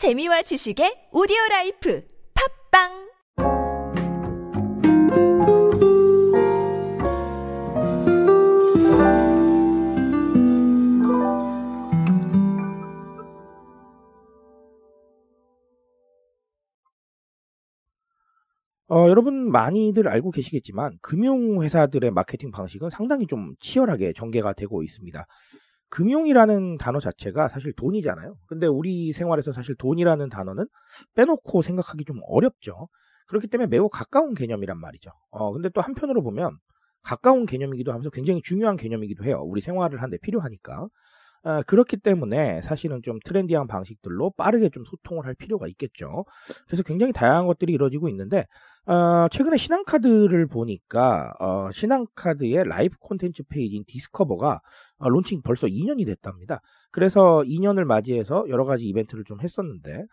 재미와 지식의 오디오 life 팟빵 어, 여러분 많이들 알고 계시겠지만 금융 회사들의 마케팅 방식은 상당히 좀 치열하게 전개가 되고 있습니다. 금융이라는 단어 자체가 사실 돈이잖아요. 근데 우리 생활에서 사실 돈이라는 단어는 빼놓고 생각하기 좀 어렵죠. 그렇기 때문에 매우 가까운 개념이란 말이죠. 어, 근데 또 한편으로 보면 가까운 개념이기도 하면서 굉장히 중요한 개념이기도 해요. 우리 생활을 하는데 필요하니까. 아, 그렇기 때문에 사실은 좀 trendy한 방식들로 빠르게 좀 소통을 할 필요가 있겠죠. 그래서 굉장히 다양한 것들이 이루어지고 있는데 어, 최근에 신한카드를 보니까 어, 신한카드의 life 콘텐츠 페이지인 Discover가 어, 론칭 벌써 2년이 됐답니다. 그래서 2년을 맞이해서 여러 가지 이벤트를 좀 했었는데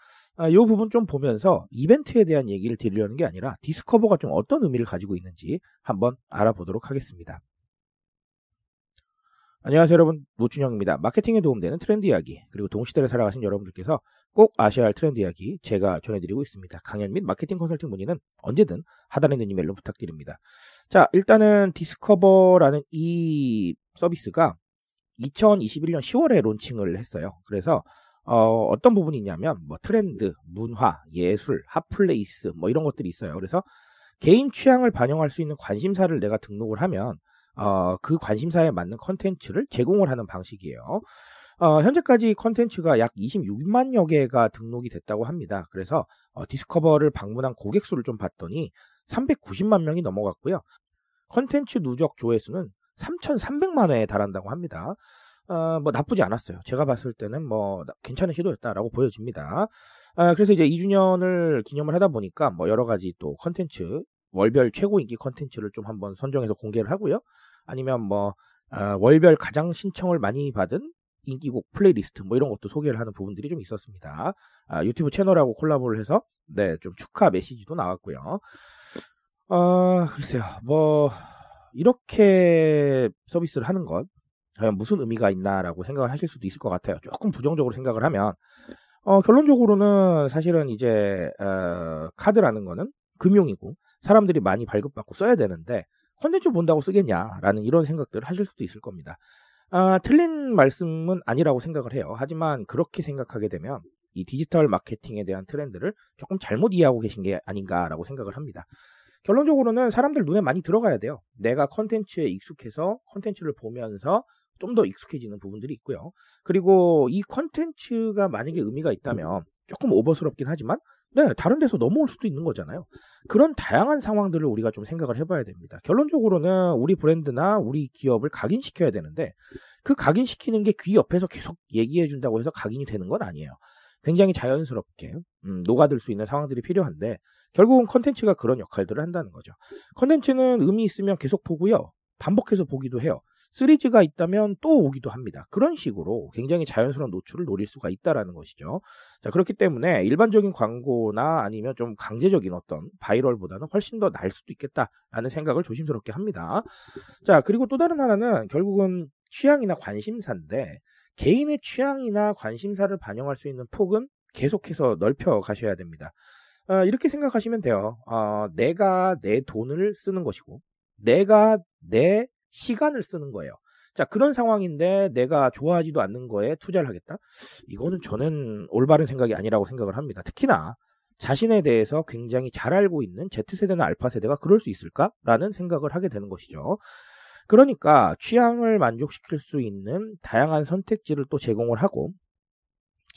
이 부분 좀 보면서 이벤트에 대한 얘기를 드리려는 게 아니라 디스커버가 좀 어떤 의미를 가지고 있는지 한번 알아보도록 하겠습니다. 안녕하세요 여러분 노준영입니다. 마케팅에 도움되는 트렌드 이야기 그리고 동시대를 살아가신 여러분들께서 꼭 아셔야 할 트렌드 이야기 제가 전해드리고 있습니다. 강연 및 마케팅 컨설팅 문의는 언제든 하단에 있는 이메일로 부탁드립니다. 자 일단은 Discover라는 이 서비스가 2021년 10월에 론칭을 했어요. 그래서 어떤 부분이 있냐면 뭐 트렌드, 문화, 예술, hot place 뭐 이런 것들이 있어요. 그래서 개인 취향을 반영할 수 있는 관심사를 내가 등록을 하면 어, 그 관심사에 맞는 컨텐츠를 제공을 하는 방식이에요. 어, 현재까지 컨텐츠가 약 26만여 개가 등록이 됐다고 합니다. 그래서 어, Discover를 방문한 고객 수를 좀 봤더니 390만 명이 넘어갔고요. 컨텐츠 누적 조회수는 3,300만 회에 달한다고 합니다. 어, 뭐 나쁘지 않았어요. 제가 봤을 때는 뭐 괜찮은 시도였다라고 보여집니다. 아, 그래서 이제 2주년을 기념을 하다 보니까 뭐 여러 가지 또 컨텐츠 월별 최고 인기 컨텐츠를 좀 한번 선정해서 공개를 하고요. 아니면 뭐 아, 월별 가장 신청을 많이 받은 인기곡 플레이리스트 뭐 이런 것도 소개를 하는 부분들이 좀 있었습니다. 아, 유튜브 채널하고 콜라보를 해서 네, 좀 축하 메시지도 나왔고요. 어, 글쎄요. 뭐 이렇게 서비스를 하는 것 과연 무슨 의미가 있나라고 생각을 하실 수도 있을 것 같아요. 조금 부정적으로 생각을 하면 어, 결론적으로는 사실은 이제 어, 카드라는 거는 금융이고 사람들이 많이 발급받고 써야 되는데 컨텐츠 본다고 쓰겠냐라는 이런 생각들을 하실 수도 있을 겁니다. 아, 틀린 말씀은 아니라고 생각을 해요. 하지만 그렇게 생각하게 되면 이 디지털 마케팅에 대한 트렌드를 조금 잘못 이해하고 계신 게 아닌가라고 생각을 합니다. 결론적으로는 사람들 눈에 많이 들어가야 돼요. 내가 컨텐츠에 익숙해서 컨텐츠를 보면서 좀 더 익숙해지는 부분들이 있고요. 그리고 이 컨텐츠가 만약에 의미가 있다면 조금 오버스럽긴 하지만 네, 다른 데서 넘어올 수도 있는 거잖아요. 그런 다양한 상황들을 우리가 좀 생각을 해봐야 됩니다. 결론적으로는 우리 브랜드나 우리 기업을 각인시켜야 되는데 그 각인시키는 게 귀 옆에서 계속 얘기해 준다고 해서 각인이 되는 건 아니에요. 굉장히 자연스럽게 음, 녹아들 수 있는 상황들이 필요한데 결국은 컨텐츠가 그런 역할들을 한다는 거죠. 컨텐츠는 의미 있으면 계속 보고요. 반복해서 보기도 해요. 시리즈가 있다면 또 오기도 합니다. 그런 식으로 굉장히 자연스러운 노출을 노릴 수가 있다라는 것이죠. 자, 그렇기 때문에 일반적인 광고나 아니면 좀 강제적인 어떤 바이럴보다는 훨씬 더 날 수도 있겠다라는 생각을 조심스럽게 합니다. 자, 그리고 또 다른 하나는 결국은 취향이나 관심사인데 개인의 취향이나 관심사를 반영할 수 있는 폭은 계속해서 넓혀 가셔야 됩니다. 어, 이렇게 생각하시면 돼요. 어, 내가 내 돈을 쓰는 것이고, 내가 내 시간을 쓰는 거예요. 자, 그런 상황인데 내가 좋아하지도 않는 거에 투자를 하겠다? 이거는 저는 올바른 생각이 아니라고 생각을 합니다. 특히나 자신에 대해서 굉장히 잘 알고 있는 Z세대나 알파세대가 그럴 수 있을까라는 생각을 하게 되는 것이죠. 그러니까 취향을 만족시킬 수 있는 다양한 선택지를 또 제공을 하고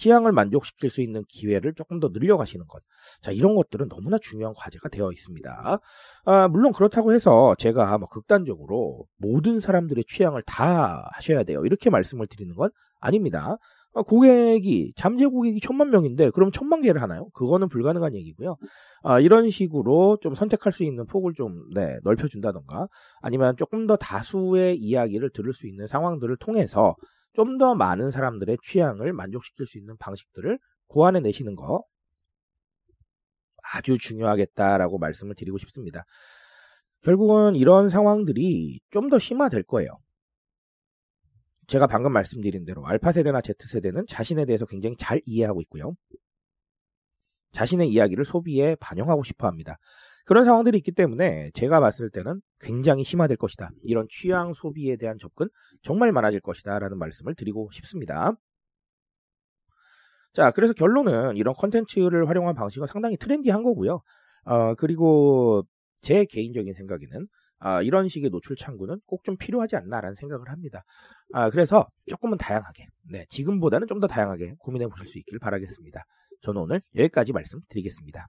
취향을 만족시킬 수 있는 기회를 조금 더 늘려가시는 것. 자, 이런 것들은 너무나 중요한 과제가 되어 있습니다. 아, 물론 그렇다고 해서 제가 뭐 극단적으로 모든 사람들의 취향을 다 하셔야 돼요. 이렇게 말씀을 드리는 건 아닙니다. 아, 고객이, 잠재 고객이 천만 명인데, 그럼 천만 개를 하나요? 그거는 불가능한 얘기고요. 아, 이런 식으로 좀 선택할 수 있는 폭을 좀, 네, 넓혀준다던가, 아니면 조금 더 다수의 이야기를 들을 수 있는 상황들을 통해서 좀 더 많은 사람들의 취향을 만족시킬 수 있는 방식들을 고안해 내시는 거 아주 중요하겠다라고 말씀을 드리고 싶습니다. 결국은 이런 상황들이 좀 더 심화될 거예요. 제가 방금 말씀드린 대로 알파 세대나 Z 세대는 자신에 대해서 굉장히 잘 이해하고 있고요. 자신의 이야기를 소비에 반영하고 싶어 합니다. 그런 상황들이 있기 때문에 제가 봤을 때는 굉장히 심화될 것이다. 이런 취향 소비에 대한 접근 정말 많아질 것이다. 라는 말씀을 드리고 싶습니다. 자, 그래서 결론은 이런 컨텐츠를 활용한 방식은 상당히 trendy한 거고요. 어, 그리고 제 개인적인 생각에는 아, 이런 식의 노출 창구는 꼭 좀 필요하지 않나라는 생각을 합니다. 아, 그래서 조금은 다양하게, 네, 지금보다는 좀 더 다양하게 고민해 보실 수 있길 바라겠습니다. 저는 오늘 여기까지 말씀드리겠습니다.